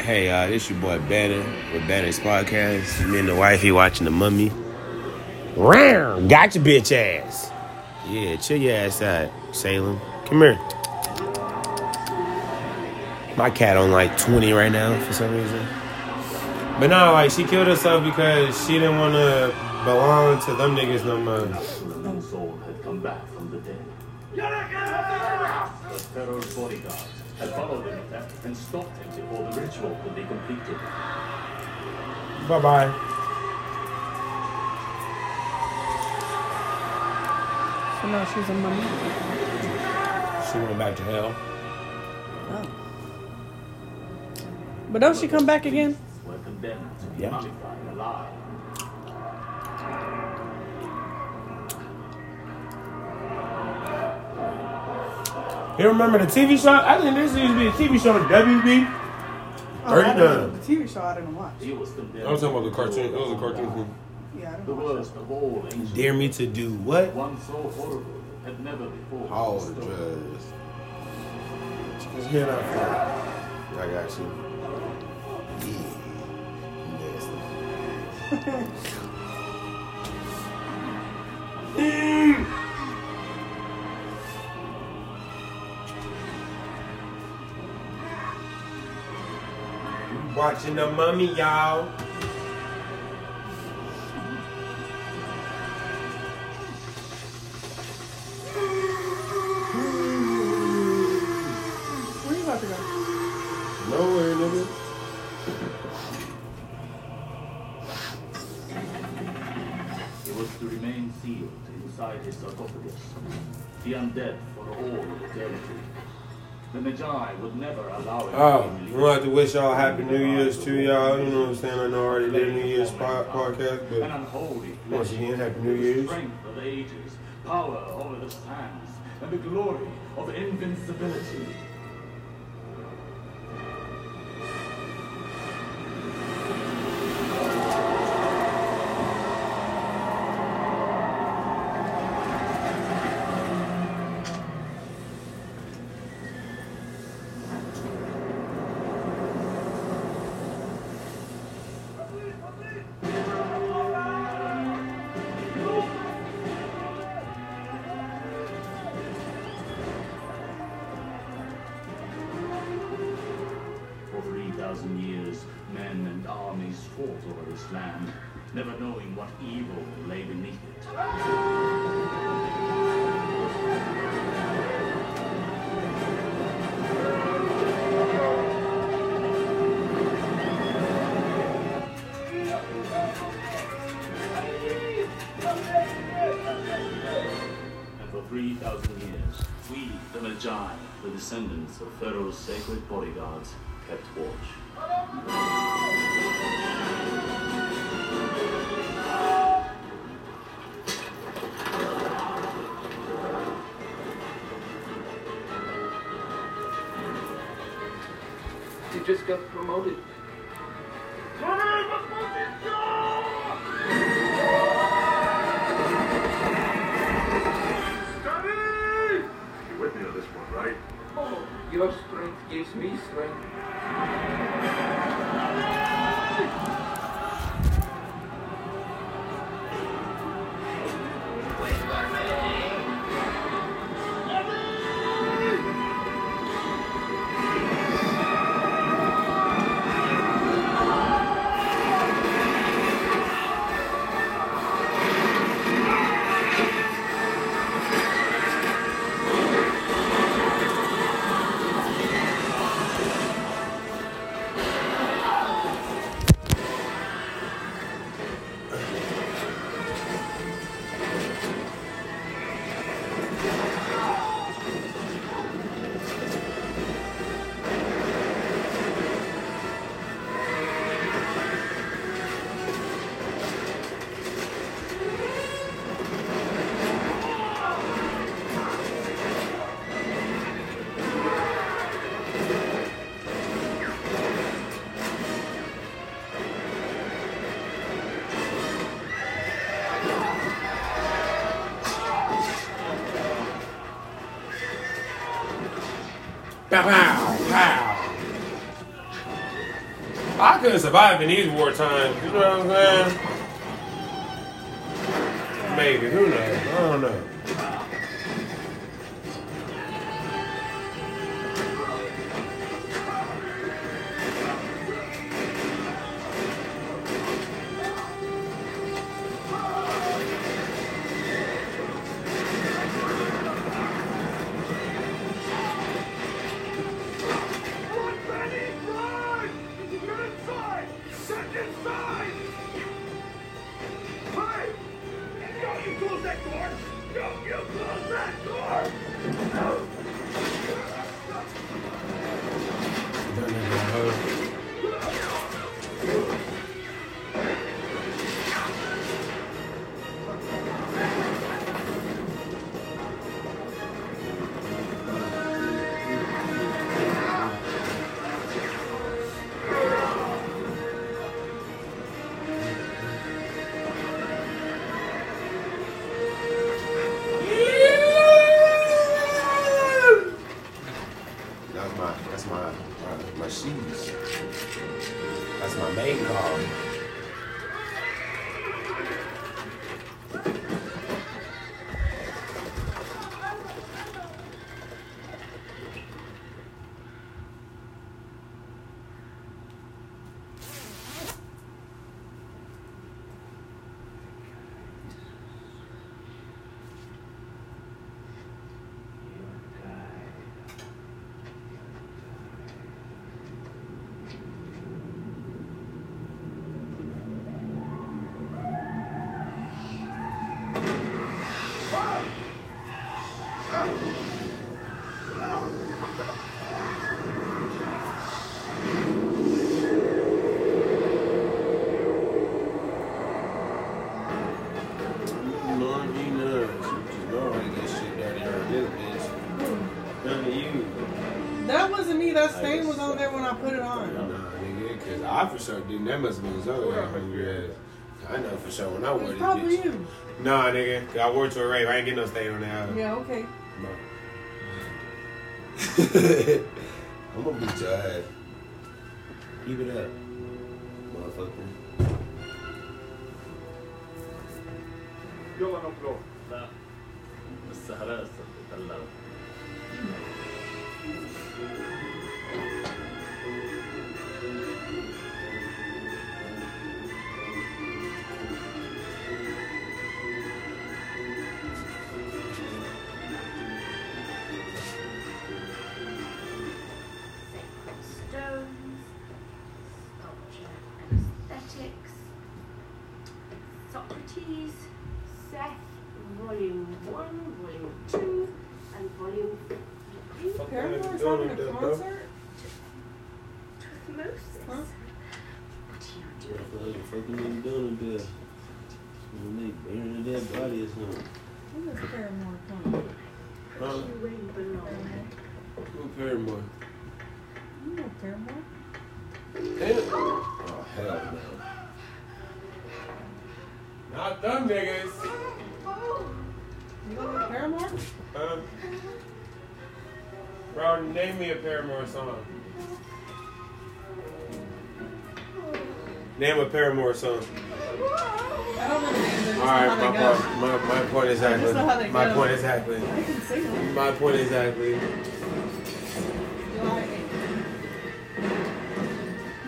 Hey, uh, this your boy Banner with Banner's podcast. Me and the wifey watching the mummy. Round, got your bitch ass. Yeah, chill your ass out, Salem. Come here. My cat on like 20 right now for some reason. But no, like she killed herself because she didn't want to belong to them niggas no more. One soul had come back from the dead. The Pharaoh's bodyguards had followed him and stopped him before the ritual could be completed. Bye bye. So now she's a mummy. She went back to hell. Oh. But don't she come back again? Were condemned to be Yeah. You remember the TV show? I think this used to be a TV show on WB. Oh, I don't The TV show I didn't watch. He was condemned. I was talking about the cartoon. It was a cartoon thing. Yeah, I The didn't watch worst of all ancient. Dare me to do what? One so horrible had never before. been Oh, restored. drugs. Just hear that for I got you. Yeah. Nasty. Watching the mummy, y'all. The Medjai would never allow him Oh, to we released. want to wish y'all happy New Year's too, y'all. You know what I'm saying? I know I already did a New Year's po- podcast, An but unholy once again, Happy New Year's. strength of ages, power over the sands, and the glory of invincibility. Armies fought over this land, never knowing what evil lay beneath it. And for 3,000 years, we, the Medjai, the descendants of Pharaoh's sacred bodyguards, kept watch. Just got promoted. Couldn't survive in these war times. You know what I'm saying? Maybe. Who knows? You close that door! Don't you close that door! That's sure didn't. That must have been Zoe. I. I know for sure when I wore It's this probably bitch. you. Nah, nigga, 'cause I wore it to a rave. I ain't getting no stain on that. Yeah, okay. No. I'm gonna beat your ass. Dead body or something. When is Paramore coming? Huh? You ain't. Who Paramore? You know Paramore? Damn. Oh hell no. Not them niggas. You know Paramore? Um, bro, name me a Paramore song. Name a Paramore song. I don't know the names. I just All right, my my, my point I exactly. just know how they My go. point exactly. I can sing them. My point is exactly. July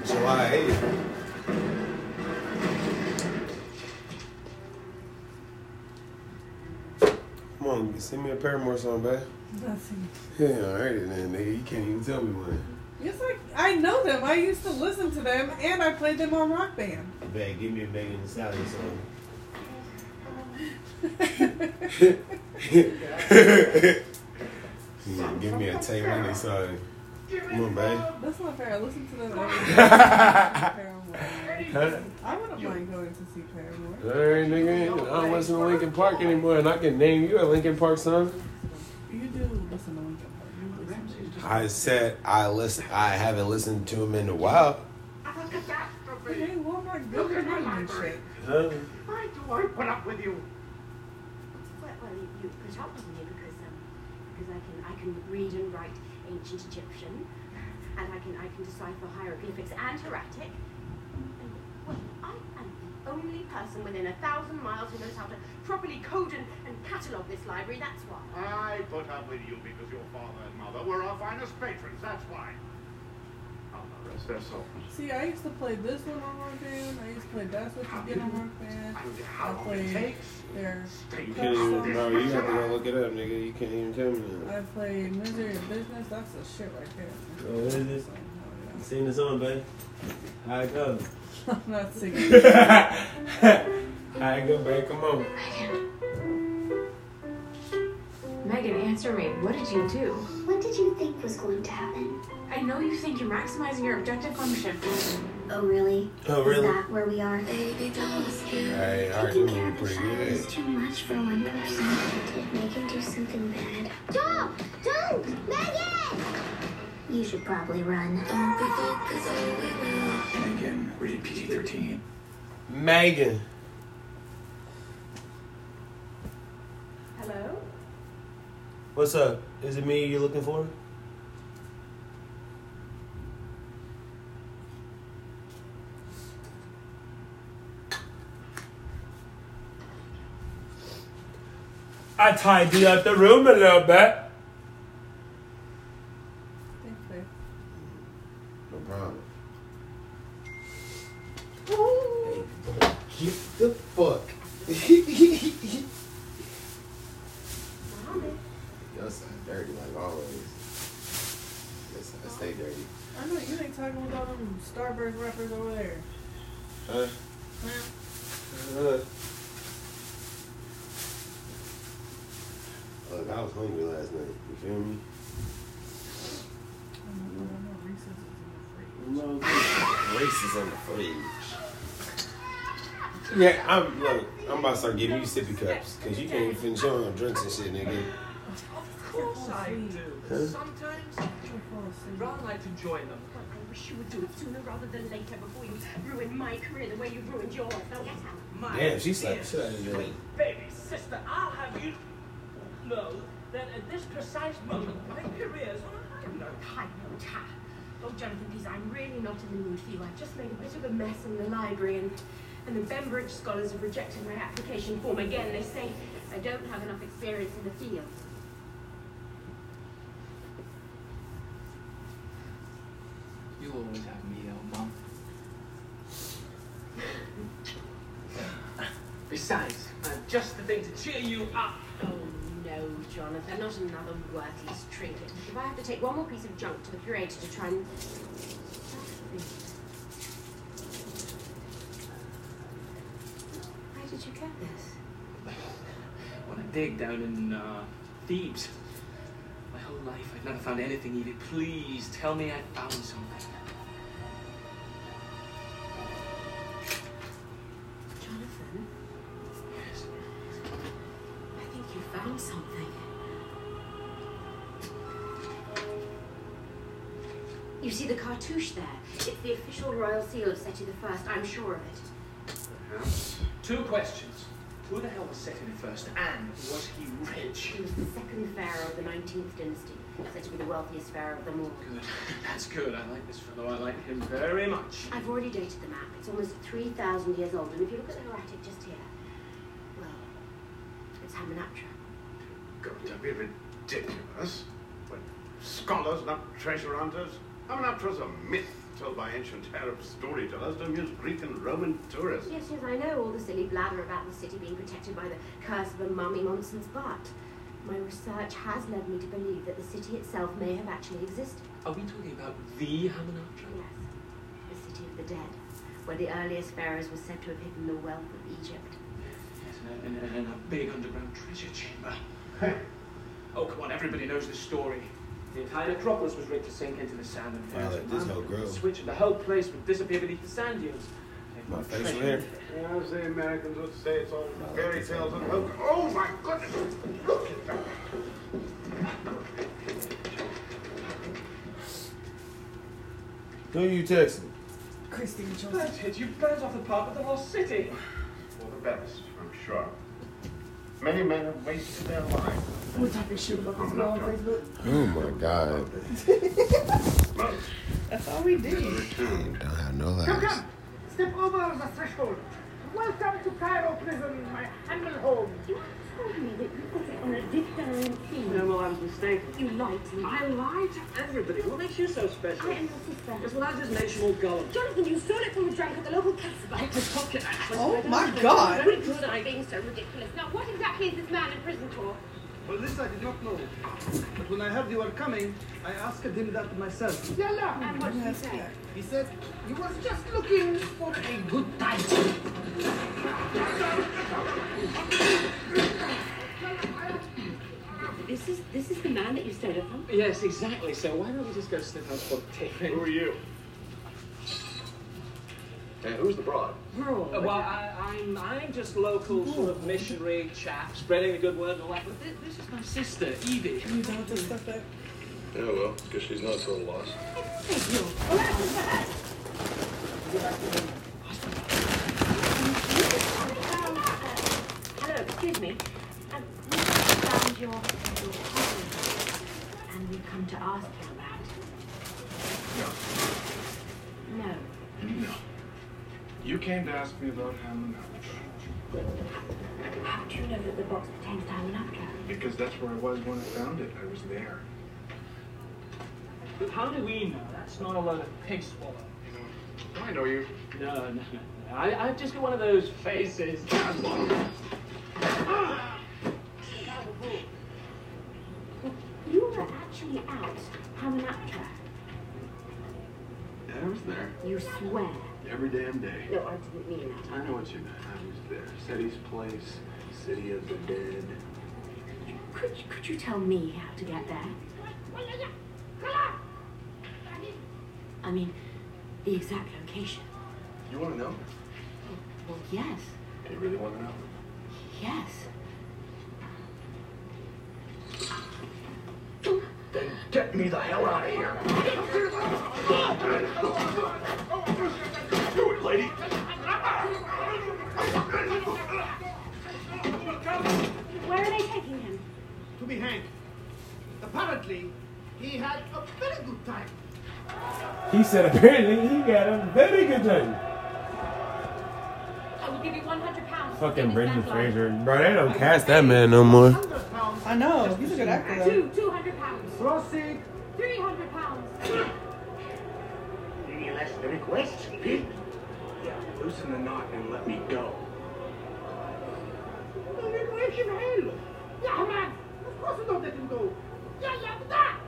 8th. July 8th. Come on, send me a Paramore song, babe. See. Yeah, alright then, nigga. You can't even tell me one. It's like I know them. I used to listen to them, and I played them on Rock Band. Babe, give me a Megan Thee Stallion song. Yeah, give me a Tay Money song. Come on, babe. That's not fair. I listen to them every day. I wouldn't mind going to see Paramore. Alright, nigga. I don't listen to Linkin Park anymore, and I can name you a Linkin Park song. You do listen to Linkin Park. You listen to I said I listen. I haven't listened to him in a while. Hey, Walmart good for money and shit. Huh? Why do I put up with you? Well, well you, you put up with me because um, because I can I can read and write ancient Egyptian, and I can I can decipher hieroglyphics and hieratic. And, well, I am the only person within a thousand miles who knows how to properly code and, and catalogue this library. That's why. I put up with you because your father and mother were our finest patrons, that's why. I'll not rest their souls. See, I used to play this one on Rock Band. I used to play That's What You Get on Rock Band. I don't care I how long it played takes. their. You can't even, bro. You have to go look it up, nigga. You can't even tell me. That. I played Misery of Business. That's the shit right there. Oh, what is it? So, oh, Sing the song, baby. How it go? I'm not singing. How it go, baby? Come on. Megan, answer me. What did you do? What did you think was going to happen? I know you think you're maximizing your objective function. Oh, really? Oh, really? Is really? that where we are? Hey, I heard you Taking care moving of pretty yourself is good. too much for one person. Did Megan do something bad? Don't! Don't! Megan! You should probably run. Megan, rated PG-13. Megan. Hello? What's up? Is it me you're looking for? I tidied up the room a little bit. Thanks, babe. No problem. Get the fuck. Mohammed. Your side dirty like always. Your side stay dirty. I know you ain't talking about them Starburst rappers over there. Huh? Huh? Uh, Look, I was hungry last night. You feel me? I don't know, I know Reese's is in the fridge. Races in the fridge. Yeah, I'm look. I'm about to start giving you sippy cups because you can't even finish your own drinks and shit, nigga. Of course I do. Huh? Sometimes I'll fall asleep. I'd like to join them. Well, I wish you would do it sooner rather than later before you ruin my career the way you ruined yours. Now get out. My Damn, she slapped dear the shit out of you. Sweet baby sister, I'll have you know that at this precise moment, my career's on a high note. High note, ha. Oh, Jonathan, please, I'm really not in the mood for you. I've just made a bit of a mess in the library, and, and the Bembridge scholars have rejected my application form again. They say I don't have enough experience in the field. You'll always have me, though, Mom. Besides, I'm just the thing to cheer you up. Oh, no, Jonathan, not another worthless trinket. If I have to take one more piece of junk to the curator to try and... Why did you get this? When I dig down in uh, Thebes, my whole life I've never found anything even. Please tell me I found something. Jonathan, Yes. I think you found something. You see the cartouche there? It's the official royal seal of Seti the First. I'm sure of it. Perhaps. Two questions. Who the hell was Seti the First, and was he rich? He was the second pharaoh of the 19th dynasty, said to be the wealthiest pharaoh of them all. Good. That's good. I like this fellow. I like him very much. I've already dated the map. It's almost 3,000 years old, and if you look at the hieratic just here, well, it's Hamunaptra. God, don't be ridiculous. When scholars, not treasure hunters. Hamunaptra's a myth told by ancient Arab storytellers to amuse Greek and Roman tourists. Yes, yes, I know all the silly blather about the city being protected by the curse of a mummy nonsense, but my research has led me to believe that the city itself may have actually existed. Are we talking about the Hamunaptra? Yes, the city of the dead, where the earliest pharaohs were said to have hidden the wealth of Egypt. Yes, and, and, and a big underground treasure chamber. oh, come on, everybody knows this story. The entire necropolis was rigged to sink into the sand and Wow, fairs like this whole girl. switch and the whole place would disappear beneath the sand dunes. My my face treasure- there. Yeah, as the Americans would say, it's all fairy tales and hope. Oh my goodness! Look at that. Who are you texting? Christine Joseph. That's it, you burnt off the part of the lost city. For the best, I'm sure. Many men have wasted their lives. What type of shit about this girl on Facebook? Oh my god. That's all we did. Don't have no Come, lives. come. Step over the threshold. Welcome to Cairo Prison, my humble home. You told me that you got it on a diptyline theme. No, well, I was mistaken. You lied to me. I lied to everybody. What makes you so special? I am your sister. Yes, well, that just makes you more gullible. Jonathan, you stole it from a drunk at the local castle. I just pocket actually. Oh my god. Very good at being so ridiculous. Now, what exactly is this man in prison for? Well, this I did not know. But when I heard you were coming, I asked him that myself. Yalla. And what did he say? He said he was just looking for a good time. This is this is the man that you stole it from? Yes, exactly. So why don't we just go sniff out spot tipping? Who are you? And who's the broad? Bro. Uh, well, I, I'm I'm just local sort of missionary chap, spreading the good word and all that. But this, this is my sister, Evie. You done with this stuff back? Yeah, well, guess she's not so lost. Hello, excuse me. Um, we found your, your cousin, and we've come to ask you about it. No. No. You came to ask me about Hammond How do you know that the box contains diamond after? Because that's where I was when I found it. I was there. But how do we know that's not a load of pig swallow? I know you. No, no, no. I, I've just got one of those faces. You were actually out Hamunaptra. Yeah, I was there. You swear. Every damn day. No, I didn't mean that. I know what you meant. I was there. Seti's place, City of the Dead. Could, could you tell me how to get there? I mean, the exact location. You want to know? Well, yes. Do you really want to know? Yes. Then get me the hell out of here. Do it, lady. Where are they taking him? To be hanged. Apparently, he had a very good time. He said apparently he got a very good time. I will give you 100 pounds. Fucking Brendan Fraser. Bro, they don't cast that man no more. I know. He's a good actor though. Two, 200 pounds. Proceed. 300 pounds. Any less requests, please? Yeah, loosen the knot and let me go. No regulation hell. Yeah, man. Of course we don't let him go. Yeah, yeah, that.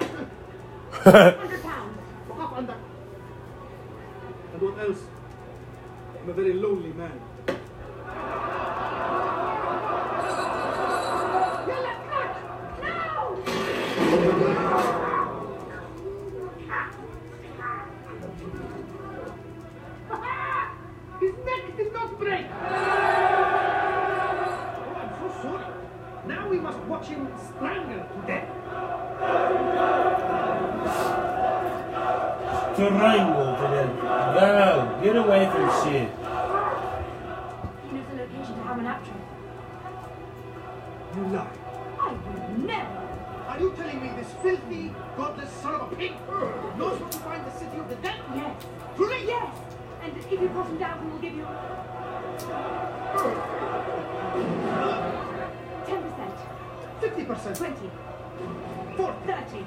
100 pounds. Fuck off, under. And what else? I'm a very lonely man. His 50%. 20. 40. 30.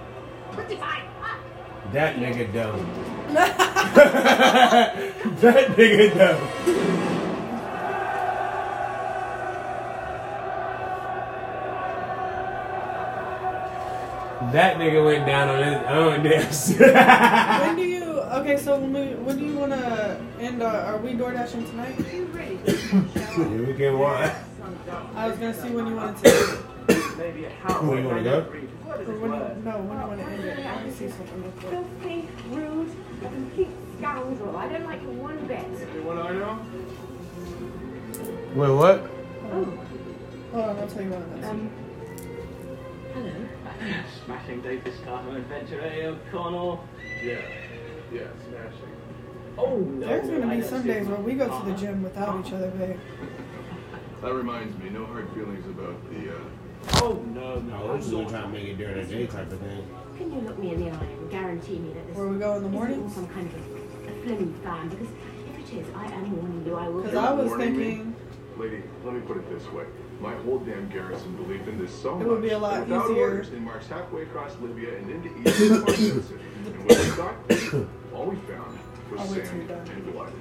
25. That nigga dumb. that nigga dumb. That nigga went down on his own damn when do you? Okay, so when, we, when do you want to end? Our, are we door dashing tonight? Yeah, we can watch. I was gonna see when you wanted to. Maybe a Where you wanna go? Or when no, when you want to end it. I can see something real quick. Filthy, rude, complete scoundrel. I don't like you one bit. What I know? Wait, what? Hold on, I'll tell you what it is. Um, hello. Smashing date this time of adventure, eh, O'Connell? Yeah. Yeah, smashing. Oh, no. There's gonna be some days where we go to the gym without each other, babe. That reminds me, no hard feelings about the, uh, Oh, no, no. No, we're just gonna try to make it during the day type of thing. Can you look me in the eye and guarantee me that this Where we go in the isn't morning? all some kind of a, a flimmy fan? Because if it is, I am warning you, I will. Because I was Warning me? thinking Lady, let me put it this way. My whole damn garrison believed in this so It would be a lot that without easier. orders, they marched halfway across Libya and into Egypt for City. And when we got there, all we found was I'll sand and blood.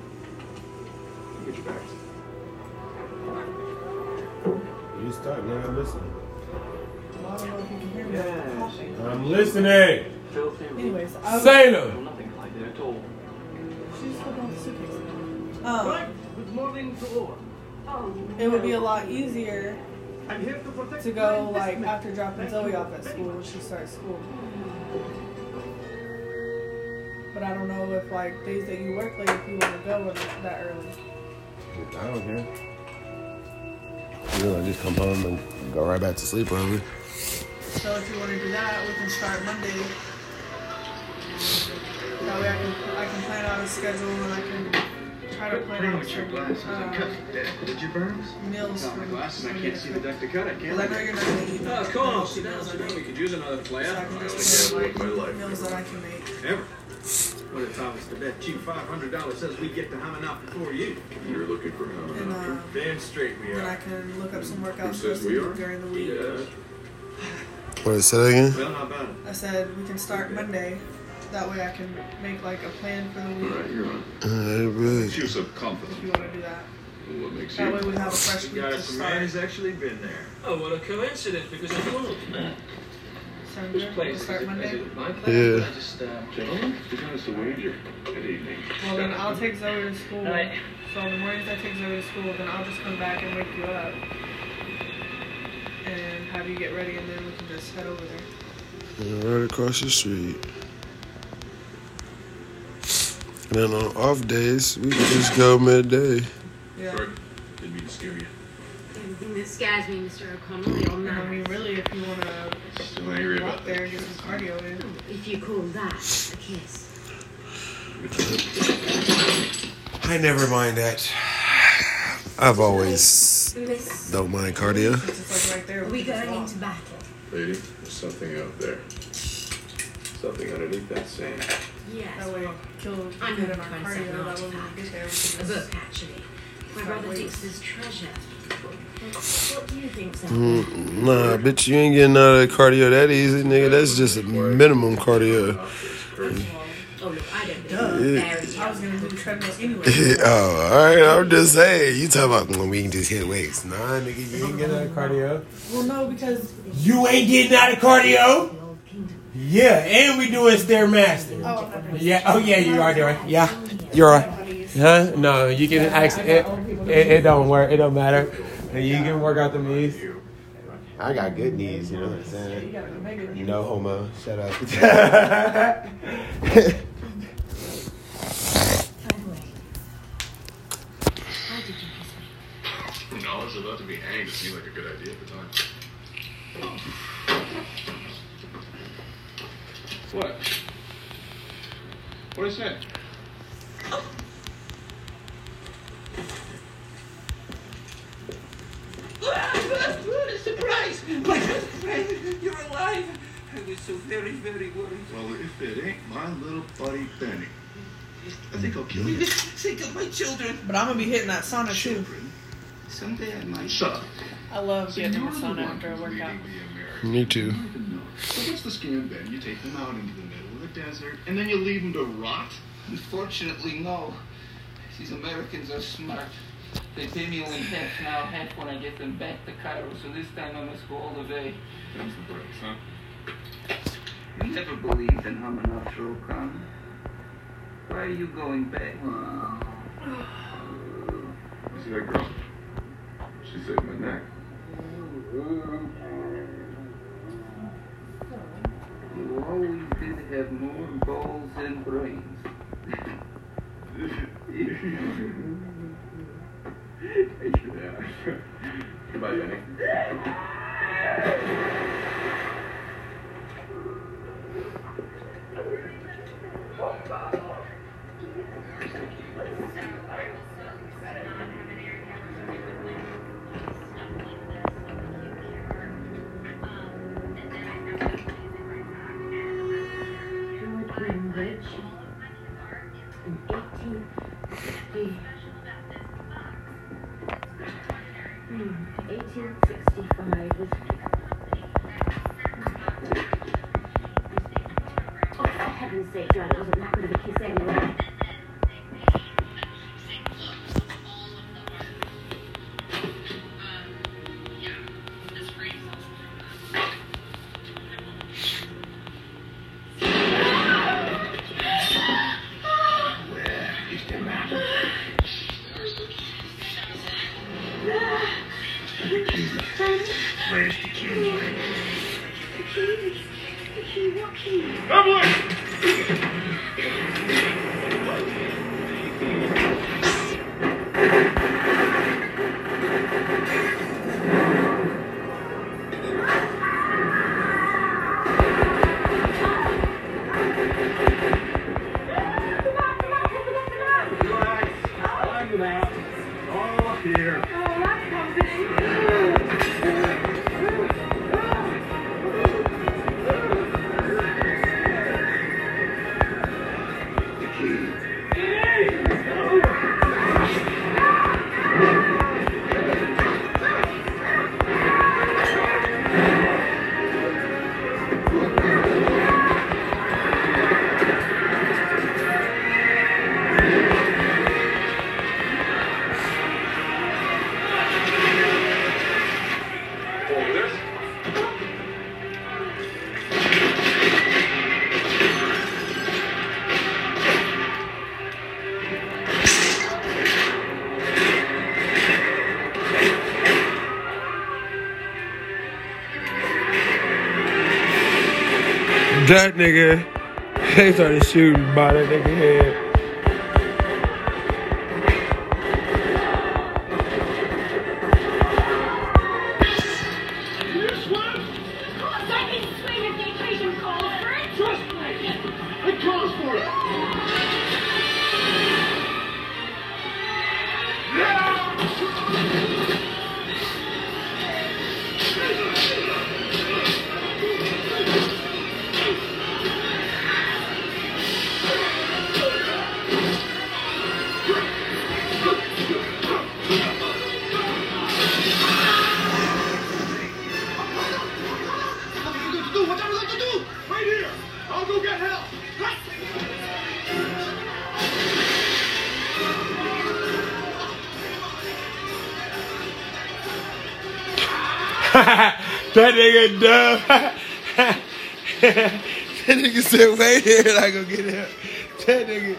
Get your bags. You start, man. I'm listening. well, I don't know if you can hear me. I'm. I'm listening. Anyways, I was, Salem. Nothing like that at all. She's still the suitcase. Um, Good morning to all. Oh, it would be a lot easier to to go like after dropping Zoe off at school when much. she starts school. But I don't know if like days that you work late, if you want to go or that early. I don't care. You know, I just come home and go right back to sleep early. So if you want to do that, we can start Monday. That way I can I can plan out a schedule and I can try to plan out your some glasses and uh, cut to death. Did you, Burns? meals Got my for glasses. I can't see the week. deck to cut. I can't. Because I know you're not gonna eat. Oh, come on, sit down. Sit down. We could use another player. So I can I just can't like live my life. meals that I can make. Ever. What if Thomas the bet cheap five hundred dollars says we get to Hammond out before you? You're looking for him. And uh, Damn straight we then I can look up some Who workouts for says us to we do are? during the week. Yeah. What, say that again? Well, how about? I said we can start Monday. That way I can make like a plan for the week right, you're on. Uh, Makes you so if you want to do that. What makes That way we have a fresh week to us a man start. who's actually been there. Oh, what a coincidence, because I called. Sound Which good? place? We'll start Monday. my place? Yeah. Just, uh, Gentlemen, you got us a wager. Good evening. Well, then I'll take Zoe to school. Alright. So in the mornings I take Zoe to school, then I'll just come back and wake you up and have you get ready, and then we can just head over there. Right across the street. And then on off days, we can just go midday. Yeah. Sorry, didn't mean to scare you. Everything that scares me, Mr. O'Connell, you're And I mean, really, if you want to Still angry walk about there and get some cardio in. If you call that a kiss. I never mind that. I've always Miss, don't mind cardio. It's like right there. we can just going walk. into battle? Lady, there's something out there. Something underneath that sand. Yes. That way, kill I'm get not in our trying to cardio. set an That way when we artifact. get there, we A can book, just actually. My brother waiting. thinks there's treasure. What do you think, sir? Mm, Nah, bitch, you ain't getting out of cardio that easy, nigga. That's just a minimum cardio. Oh, look, I don't Duh. know. I was gonna do treadmill anyway. oh, all right. I'm just saying. You talking about when we can just hit weights? Nah, nigga, you ain't getting out of cardio. Well, no, because You ain't getting out of cardio. Yeah, and we do doing stairmaster. oh, Yeah. Oh yeah, you are doing. Yeah, you're right. Huh? No, you can actually. It, it, it don't work. It don't matter. You can work out the knees. I got good knees. You know what I'm you saying? gotta go. No homo. Shut up. was about to be hanged. It seemed like a good idea at the time. What? What is that? What a surprise! My best friend, you're alive! I was so very, very worried. Well, if it ain't my little buddy Beni, I think I'll kill you. Think of my children. But I'm gonna be hitting that sauna too. Children, Someday I might. shut up. I love See, getting in you're the the sauna after a workout. leading the Americans. Me too. You don't even know. So what's the scam then? You take them out into the middle of the desert, and then you leave them to rot? Unfortunately, no. These Americans are smart. They pay me only half now, half when I get them back to Cairo, so this time I must go all the way. Comes the breaks, huh? You never believed in Haman after O'Connell. Why are you going back? You see that girl? She said my neck. You always did have more balls than brains. Goodbye, Beni. Thank you. Oh, for heaven's sake, John, it wasn't that good of a kiss anyway. That nigga, they started shooting by that nigga head. that nigga said, wait here and I go get him. That nigga.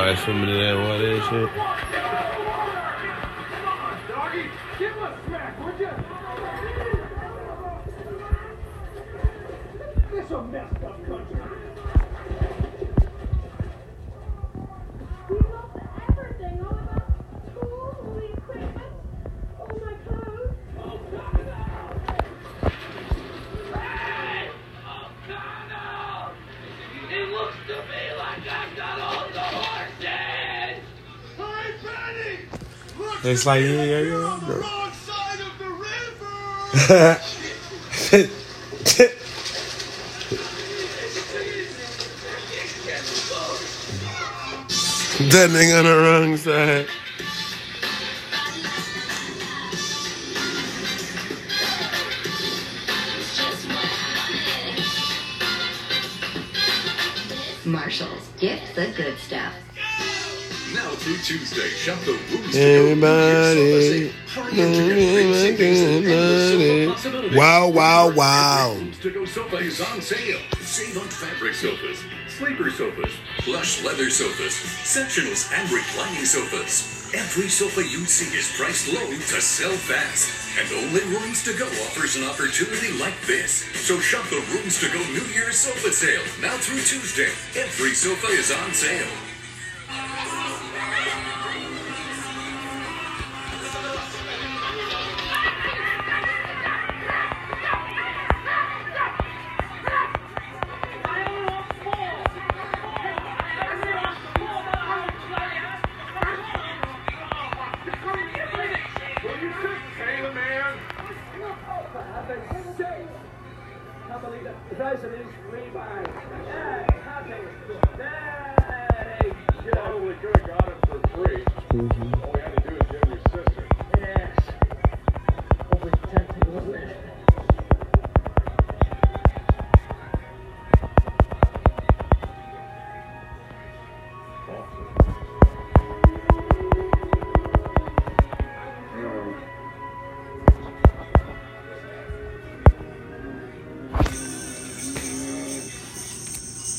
Everybody swimming in that water and shit. It's like, yeah, yeah, yeah. on the wrong side of the river. that nigga on the wrong side. Marshalls, gift the good stuff. Now through Tuesday, shop the rooms Everybody. Wow, wow, wow. to go sofa is on sale. Save on fabric sofas, sleeper sofas, plush leather sofas, sectionals, and reclining sofas. Every sofa you see is priced low to sell fast. And only Rooms to Go offers an opportunity like this. So shop the Rooms to Go New Year's sofa sale now through Tuesday. Every sofa is on sale. It?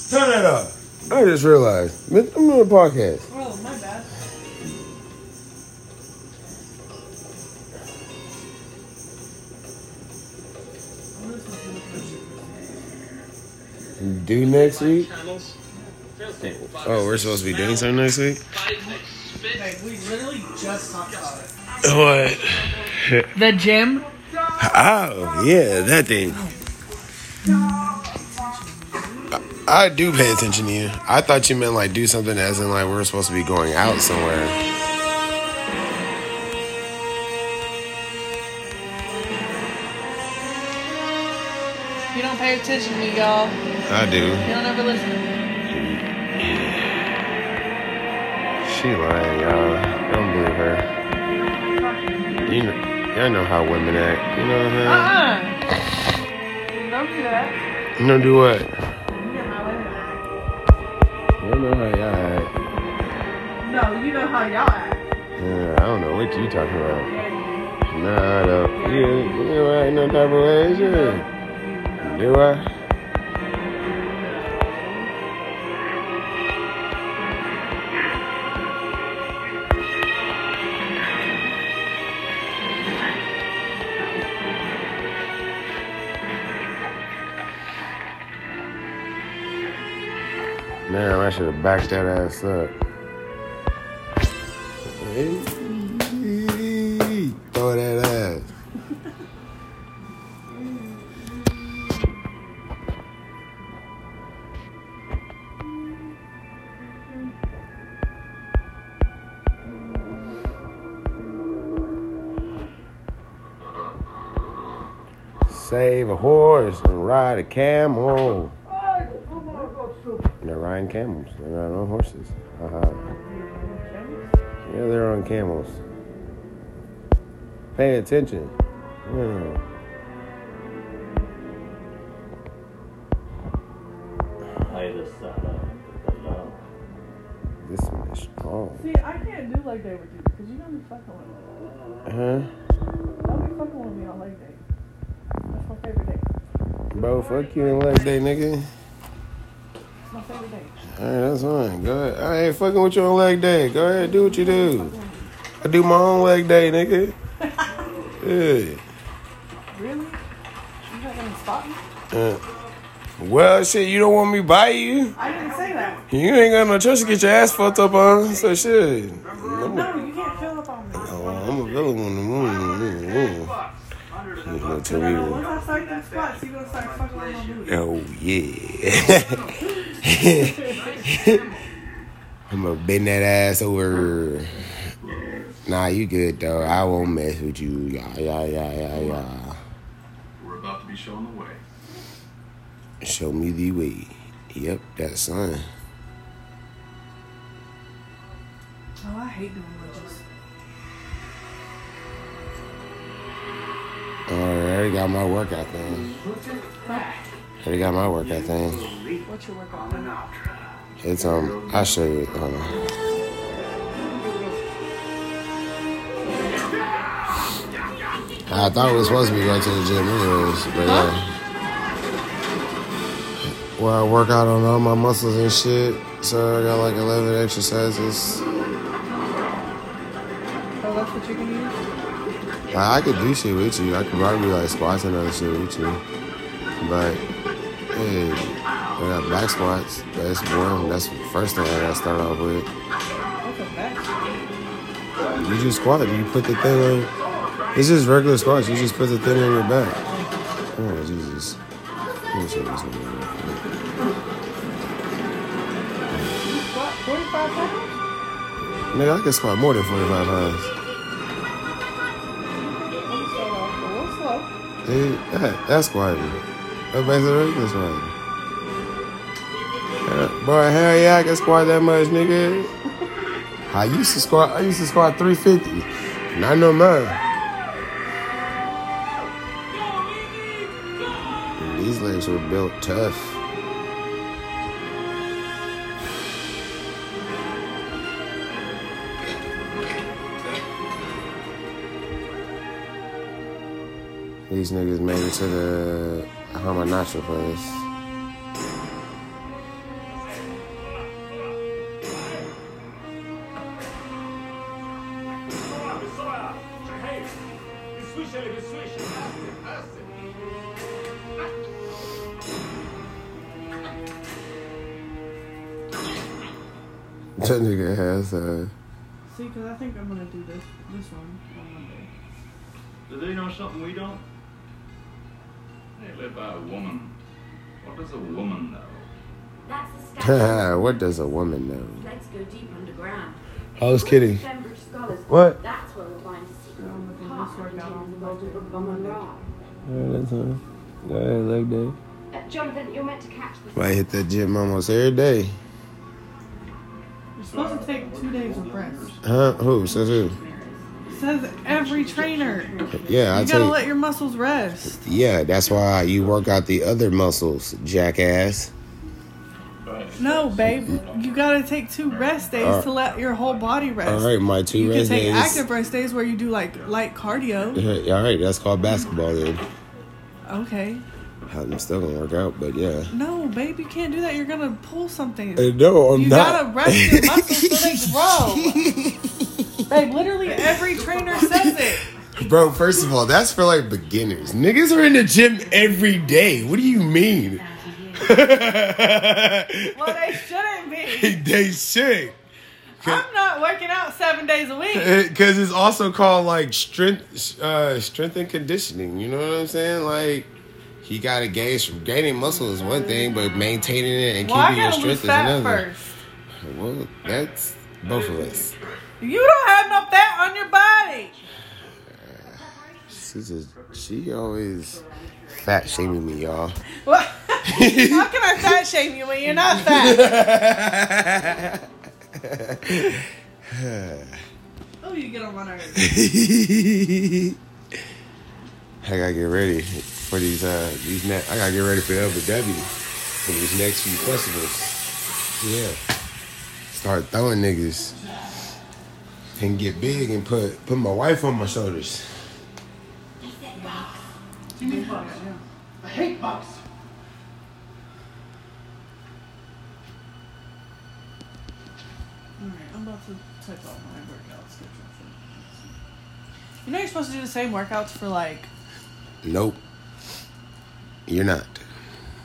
Turn that up. I just realized. I'm doing a podcast. Next week? Oh, we're supposed to be doing something next week? Like, we literally just talked about it. What? The gym? Oh, yeah, that thing. I do pay attention to you. I thought you meant like do something as in like we're supposed to be going out somewhere. Attention to me, y'all. I do. You don't ever listen to me. She lying, y'all. Don't believe her. You know, y'all know how women act. You know what I'm saying? Uh-uh. Don't do that. You don't do what? You know how women You don't know how y'all act. No, you know how y'all act. Yeah, I don't know what you talking about. Nah, I don't. You, you know I ain't no type of way. Do I? Damn, I should have backed that ass up. Hey, ride a camel. They're riding camels. They're not on horses. Uh-huh. Yeah, they're on camels. Pay attention. Yeah. This one is strong. See, I can't do like day with you because you don't be fucking with me. Huh? Don't be fucking with me on leg day. That's my favorite day. Bro, fuck you and leg day, nigga. It's my favorite day. Alright, that's fine. Go ahead. I ain't fucking with you on leg day. Go ahead, do what you do. I do my own leg day, nigga. Yeah. Really? You not gonna stop me? Uh, well, shit, you don't want me by you? I didn't say that. You ain't got no choice to get your ass fucked up on. So shit. I'm No, you can't fill up on me. Oh, I'm a villain on the moon. moon, moon. You gonna tell No, me? Oh yeah. I'm gonna bend that ass over. Nah, you good though. I won't mess with you. Yeah, yeah, yeah, yeah, yeah. We're about to be shown the way. Show me the way. Yep, that son. Oh, I hate doing lunges. Alright, got my workout thing. I already got my workout thing. What's your workout? then? It's um, I'll show you. Hold on. I thought we were supposed to be going to the gym anyways, but yeah. Where I work out on all my muscles and shit. So I got like 11 exercises. chicken eating? Like, I could do shit with you. I could probably be like squats and other shit with you. But hey, I got back squats. That's one. That's the first thing I gotta start off with. You just squat. You put the thing on. It's just regular squats. You just put the thing on your back. Oh Jesus. Let me show this one real quick. 45 pounds? Nigga, I can squat more than 45 pounds. Hey, that, that's squatting. That's basically regular squatting. Yeah, boy, hell yeah, I can squat that much, nigga. I used to squat. I used to squat 350. Not no more. These legs were built tough. These niggas made it to the Hamunaptra place. That nigga has uh See, because I think I'm going to do this this one on Monday. Do they know something we don't? They live by a woman. What does a woman know? That's the what does a woman know? Let's go deep underground. I was kidding. What? That's where we'll find a secret I'm looking part this workout on in the world of on Bum Monday. Yeah, that's fine. Go ahead, leg day. Uh, Jonathan, you're meant to catch the I hit that gym almost every day. You're supposed to take two days of rest. Huh? Who? Says who? Says every trainer. Yeah, I you gotta you. let your muscles rest. Yeah, that's why you work out the other muscles, jackass. No, babe, you gotta take two rest days Uh, to let your whole body rest. All right, my two you can take days. active rest days where you do like light cardio. Yeah, all right, that's called basketball then. Okay. I'm still gonna work out, but yeah. No, babe, you can't do that. You're gonna pull something. Uh, no, I'm you not. gotta rest your muscles so they grow. Babe, literally every trainer says it. Bro, first of all, that's for like beginners. Niggas are in the gym every day. What do you mean? Well, they shouldn't be. they should. I'm not working out seven days a week. Because it's also called like strength, uh, strength and conditioning. You know what I'm saying? Like, you gotta gain gaining muscle is one thing, but maintaining it and Well, keeping your strength is another. first. Well, that's both of us. You don't have no fat on your body. She's just, she always fat shaming me, y'all. What? How can I fat shame you when you're not fat? oh, you get on my nerves. I gotta get ready for these uh these ne- I gotta get ready for the LBW for these next few festivals. Yeah. Start throwing niggas and get big and put put my wife on my shoulders. I hate bugs. Alright, I'm about to type out my workout schedule for. You know you're supposed to do the same workouts for like Nope. You're not.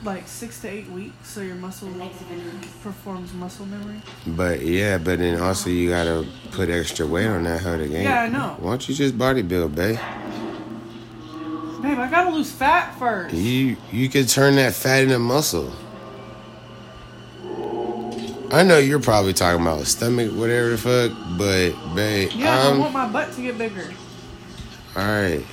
Like six to eight weeks, so your muscle performs muscle memory. But yeah, but then also you gotta put extra weight on that hoe to gain. Yeah, I know. Why don't you just bodybuild, babe? Babe, I gotta lose fat first. You you could turn that fat into muscle. I know you're probably talking about stomach, whatever the fuck, but babe, Yeah, I I'm want my butt to get bigger. all right.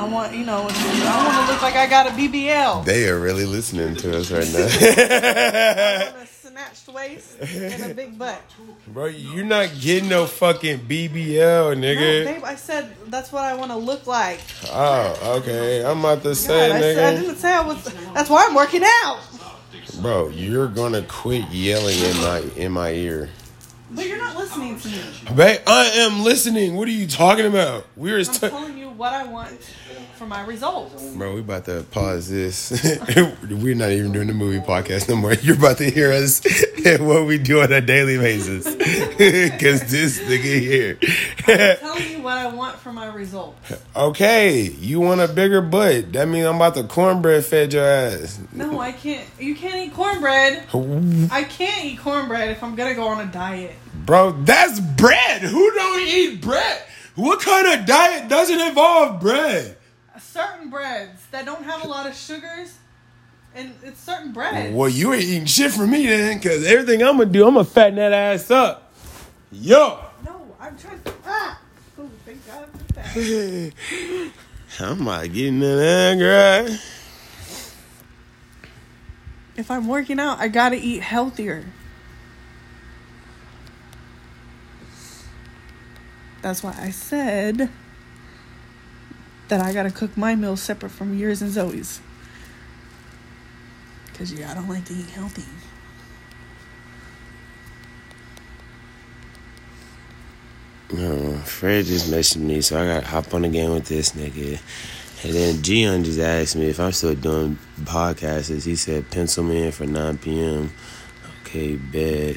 I want, you know, I want to look like I got a BBL. They are really listening to us right now. snatched waist and a big butt. Bro, you're not getting no fucking BBL, No, nigga. babe, I said that's what I want to look like. Oh, okay. I'm about to say, God, I, said, I didn't say I was. That's why I'm working out. Bro, you're gonna quit yelling in my in my ear. But you're not listening to me. Babe, I am listening. What are you talking about? We're. I'm t- telling you what I want for my results. Bro, we about to pause this. We're not even doing the movie podcast no more. You're about to hear us and what we do on a daily basis. Because this nigga here. I'm telling you what I want for my results. okay, you want a bigger butt. That means I'm about to cornbread fed your ass. No, I can't. You can't eat cornbread. I can't eat cornbread if I'm gonna go on a diet. Bro, that's bread. Who don't eat bread? What kind of diet doesn't involve bread? Certain breads that don't have a lot of sugars, and it's certain breads. Well, you ain't eating shit for me then, because everything I'm gonna do, I'm gonna fatten that ass up. Yo! No, I'm trying. to. Ah! Oh, thank God for that. I'm not getting that girl. If I'm working out, I gotta eat healthier. That's why I said that I gotta cook my meals separate from yours and Zoe's. Cause yeah, I don't like to eat healthy. No, Fred just messaged me, so I gotta hop on the game with this nigga. And then Gion just asked me if I'm still doing podcasts. He said, pencil me in for 9 p.m. Okay, bet.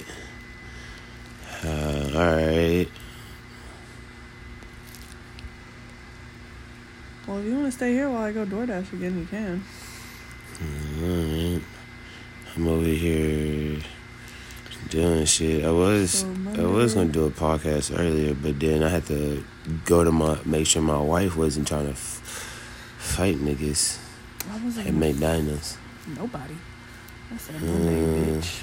Uh, alright. Well, if you wanna stay here while I go DoorDash again, you can. Alright. I'm over here doing shit. I was So I was gonna do a podcast earlier, but then I had to go to my make sure my wife wasn't trying to f- fight niggas I at McDonald's. Nobody. I said no name, Uh, bitch.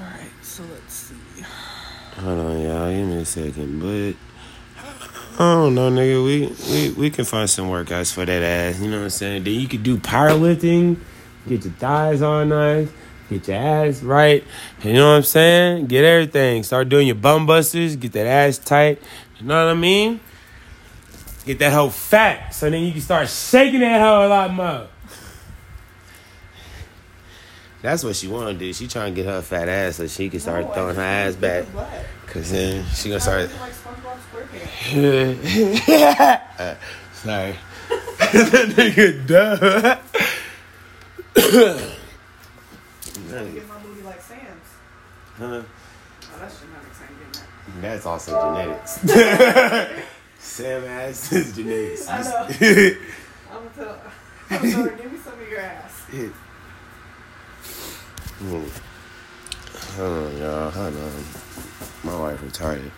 Alright, so let's see. Hold on, y'all. Give me a second, but. I don't know, nigga. We, we we can find some workouts for that ass. You know what I'm saying? Then you could do powerlifting, get your thighs all nice, get your ass right. You know what I'm saying? Get everything. Start doing your bum busters, get that ass tight. You know what I mean? Get that hoe fat, so then you can start shaking that hoe a lot more. That's what she want to do. She trying to get her fat ass so she can start throwing her ass back. Cause then she gonna start. Like. Uh, sorry. that nigga dumb. Get my booty like Sam's. Huh? Oh, that's genetics. I ain't getting. That's also genetics. Sam ass is genetics. I know. I'm gonna tell. I'm gonna tell her, give me some of your ass. Hmm. Hold on, y'all. Hold on. My wife retarded.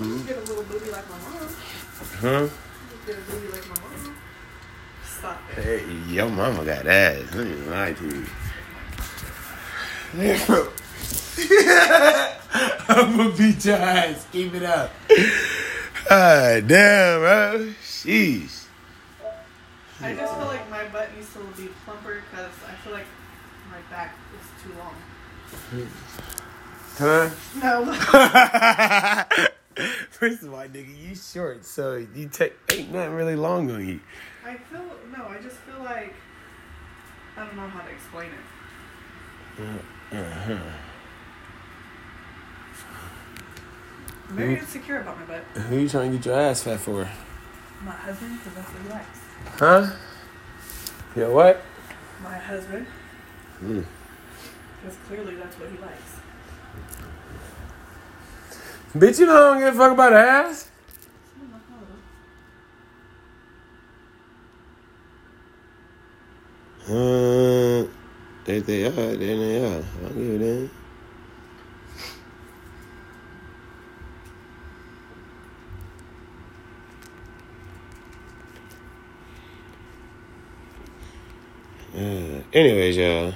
You get a little booty like my mom. Huh? You get a booty like my mom. Stop it. Hey, your mama got ass. Let me lie to you. I'm gonna beat your ass. Keep it up. Ah, damn, bro. Sheesh. I just feel like my butt needs to be plumper because I feel like my back is too long. Huh? No. First of all, nigga, you short, so you take ain't nothing really long on you. I feel no. I just feel like I don't know how to explain it. Uh-huh. I'm very insecure about my butt. Who you trying to get your ass fat for? My husband, because that's what he likes. Huh? Yeah, what? My husband, Mm. because clearly that's what he likes. Bitch, you know I don't give a fuck about ass. Uh, if they are, then they are. I'll give it that. Uh, anyways, y'all,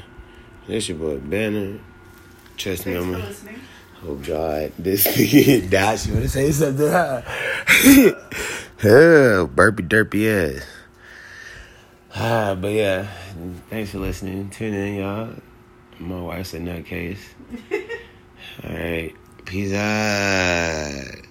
this your boy Banner. Trust me, Thanks I'm for a- listening. Oh God, this nigga Dash, you wanna say something? Huh? oh, burpy derpy ass. Ah, but yeah, thanks for listening. Tune in, y'all. My wife's a nutcase. All right, peace out.